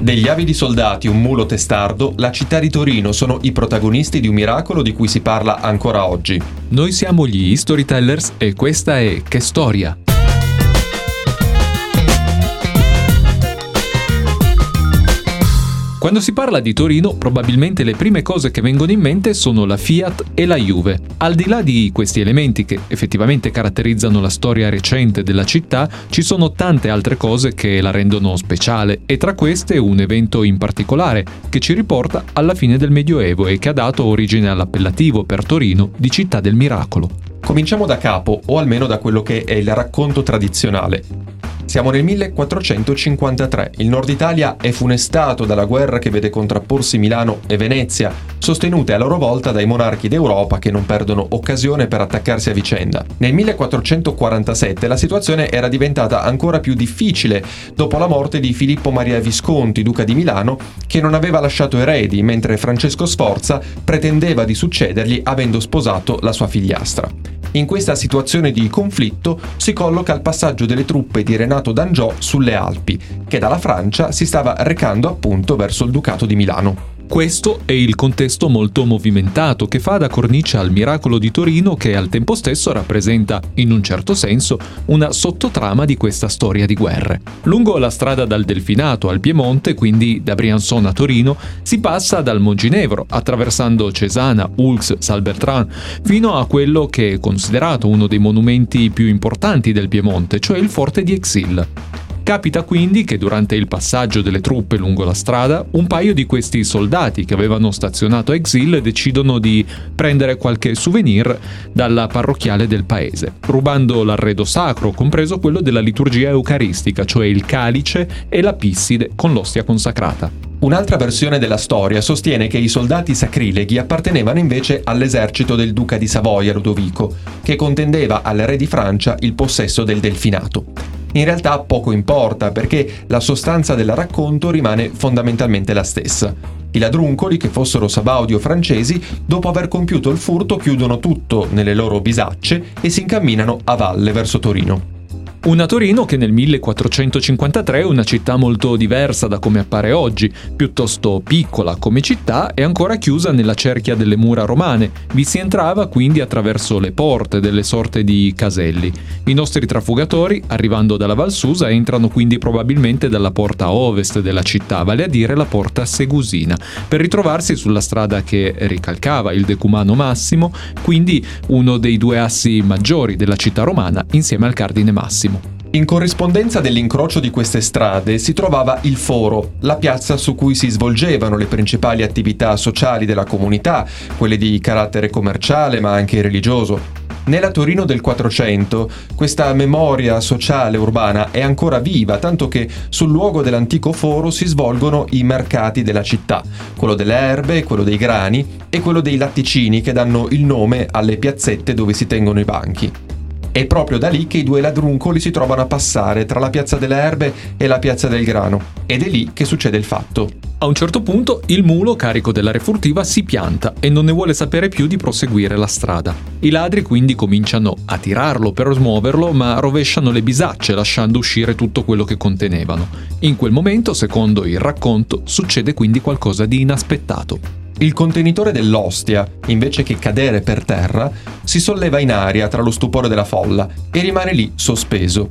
Degli avidi soldati, un mulo testardo, la città di Torino sono i protagonisti di un miracolo di cui si parla ancora oggi. Noi siamo gli Storytellers e questa è Che Storia? Quando si parla di Torino, probabilmente le prime cose che vengono in mente sono la Fiat e la Juve. Al di là di questi elementi che effettivamente caratterizzano la storia recente della città, ci sono tante altre cose che la rendono speciale e tra queste un evento in particolare che ci riporta alla fine del Medioevo e che ha dato origine all'appellativo per Torino di città del miracolo. Cominciamo da capo, o almeno da quello che è il racconto tradizionale. Siamo nel 1453. Il nord Italia è funestato dalla guerra che vede contrapporsi Milano e Venezia, sostenute a loro volta dai monarchi d'Europa che non perdono occasione per attaccarsi a vicenda. Nel 1447 la situazione era diventata ancora più difficile dopo la morte di Filippo Maria Visconti, duca di Milano, che non aveva lasciato eredi, mentre Francesco Sforza pretendeva di succedergli avendo sposato la sua figliastra. In questa situazione di conflitto si colloca il passaggio delle truppe di Renato d'Angiò sulle Alpi, che dalla Francia si stava recando appunto verso il Ducato di Milano. Questo è il contesto molto movimentato che fa da cornice al miracolo di Torino che al tempo stesso rappresenta, in un certo senso, una sottotrama di questa storia di guerre. Lungo la strada dal Delfinato al Piemonte, quindi da Briançon a Torino, si passa dal Monginevro, attraversando Cesana, Ulx, Salbertran, fino a quello che è considerato uno dei monumenti più importanti del Piemonte, cioè il forte di Exil. Capita quindi che durante il passaggio delle truppe lungo la strada, un paio di questi soldati che avevano stazionato a Exil decidono di prendere qualche souvenir dalla parrocchiale del paese, rubando l'arredo sacro, compreso quello della liturgia eucaristica, cioè il calice e la pisside con l'ostia consacrata. Un'altra versione della storia sostiene che i soldati sacrileghi appartenevano invece all'esercito del duca di Savoia Ludovico, che contendeva al re di Francia il possesso del Delfinato in realtà poco importa perché la sostanza del racconto rimane fondamentalmente la stessa. I ladruncoli, che fossero sabaudi o francesi, dopo aver compiuto il furto chiudono tutto nelle loro bisacce e si incamminano a valle verso Torino. Una Torino che nel 1453 è una città molto diversa da come appare oggi, piuttosto piccola come città e ancora chiusa nella cerchia delle mura romane. Vi si entrava quindi attraverso le porte delle sorte di caselli. I nostri trafugatori, arrivando dalla Valsusa, entrano quindi probabilmente dalla porta ovest della città, vale a dire la porta Segusina, per ritrovarsi sulla strada che ricalcava il Decumano Massimo, quindi uno dei due assi maggiori della città romana insieme al Cardine Massimo. In corrispondenza dell'incrocio di queste strade si trovava il foro, la piazza su cui si svolgevano le principali attività sociali della comunità, quelle di carattere commerciale ma anche religioso. Nella Torino del 400 questa memoria sociale urbana è ancora viva, tanto che sul luogo dell'antico foro si svolgono i mercati della città, quello delle erbe, quello dei grani e quello dei latticini che danno il nome alle piazzette dove si tengono i banchi. È proprio da lì che i due ladruncoli si trovano a passare tra la piazza delle erbe e la piazza del grano. Ed è lì che succede il fatto. A un certo punto il mulo carico della refurtiva si pianta e non ne vuole sapere più di proseguire la strada. I ladri quindi cominciano a tirarlo per smuoverlo, ma rovesciano le bisacce lasciando uscire tutto quello che contenevano. In quel momento, secondo il racconto, succede quindi qualcosa di inaspettato. Il contenitore dell'ostia, invece che cadere per terra, si solleva in aria tra lo stupore della folla e rimane lì sospeso.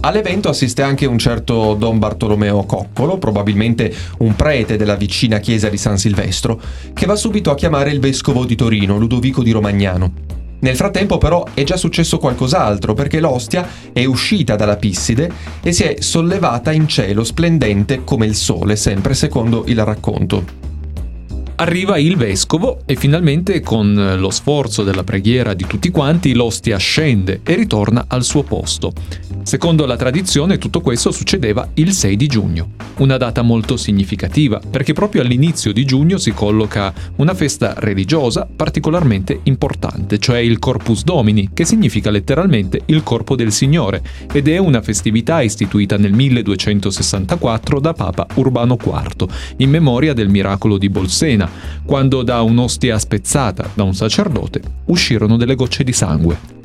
All'evento assiste anche un certo Don Bartolomeo Coccolo, probabilmente un prete della vicina chiesa di San Silvestro, che va subito a chiamare il vescovo di Torino, Ludovico di Romagnano. Nel frattempo però è già successo qualcos'altro perché l'ostia è uscita dalla pisside e si è sollevata in cielo splendente come il sole, sempre secondo il racconto. Arriva il vescovo e finalmente con lo sforzo della preghiera di tutti quanti l'ostia scende e ritorna al suo posto. Secondo la tradizione tutto questo succedeva il 6 di giugno, una data molto significativa perché proprio all'inizio di giugno si colloca una festa religiosa particolarmente importante, cioè il Corpus Domini, che significa letteralmente il corpo del Signore ed è una festività istituita nel 1264 da Papa Urbano IV in memoria del miracolo di Bolsena, quando da un'ostia spezzata da un sacerdote uscirono delle gocce di sangue.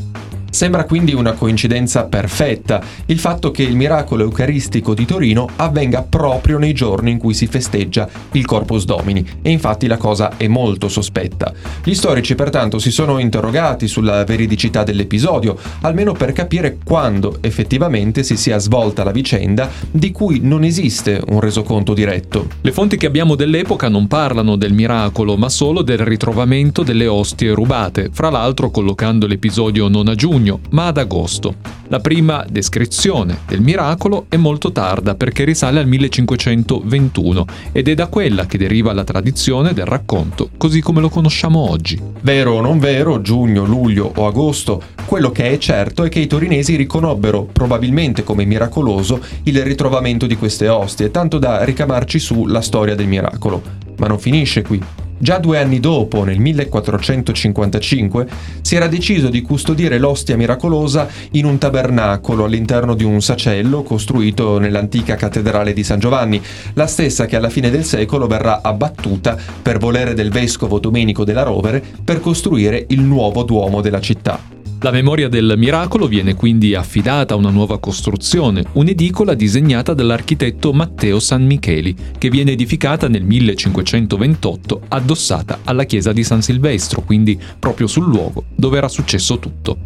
Sembra quindi una coincidenza perfetta il fatto che il miracolo eucaristico di Torino avvenga proprio nei giorni in cui si festeggia il Corpus Domini e infatti la cosa è molto sospetta. Gli storici pertanto si sono interrogati sulla veridicità dell'episodio, almeno per capire quando effettivamente si sia svolta la vicenda di cui non esiste un resoconto diretto. Le fonti che abbiamo dell'epoca non parlano del miracolo, ma solo del ritrovamento delle ostie rubate, fra l'altro collocando l'episodio non a giugno giugno, ma ad agosto. La prima descrizione del miracolo è molto tarda perché risale al 1521 ed è da quella che deriva la tradizione del racconto così come lo conosciamo oggi. Vero o non vero, giugno, luglio o agosto, quello che è certo è che i torinesi riconobbero probabilmente come miracoloso il ritrovamento di queste ostie, tanto da ricamarci su la storia del miracolo. Ma non finisce qui. Già due anni dopo, nel 1455, si era deciso di custodire l'ostia miracolosa in un tabernacolo all'interno di un sacello costruito nell'antica cattedrale di San Giovanni, la stessa che alla fine del secolo verrà abbattuta per volere del vescovo Domenico della Rovere per costruire il nuovo duomo della città. La memoria del miracolo viene quindi affidata a una nuova costruzione, un'edicola disegnata dall'architetto Matteo San Micheli, che viene edificata nel 1528 addossata alla chiesa di San Silvestro, quindi proprio sul luogo dove era successo tutto.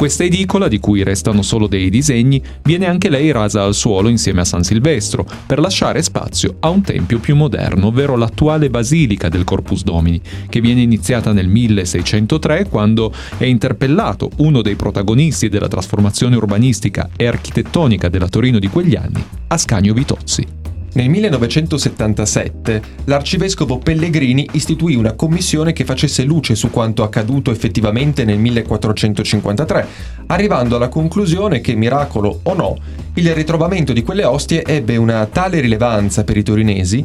Questa edicola, di cui restano solo dei disegni, viene anche lei rasa al suolo insieme a San Silvestro, per lasciare spazio a un tempio più moderno, ovvero l'attuale basilica del Corpus Domini, che viene iniziata nel 1603 quando è interpellato uno dei protagonisti della trasformazione urbanistica e architettonica della Torino di quegli anni, Ascanio Vitozzi. Nel 1977 l'arcivescovo Pellegrini istituì una commissione che facesse luce su quanto accaduto effettivamente nel 1453, arrivando alla conclusione che, miracolo o no, il ritrovamento di quelle ostie ebbe una tale rilevanza per i torinesi,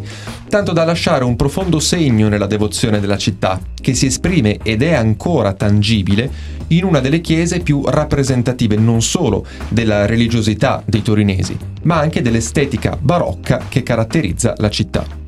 tanto da lasciare un profondo segno nella devozione della città, che si esprime ed è ancora tangibile in una delle chiese più rappresentative non solo della religiosità dei torinesi, ma anche dell'estetica barocca che caratterizza la città.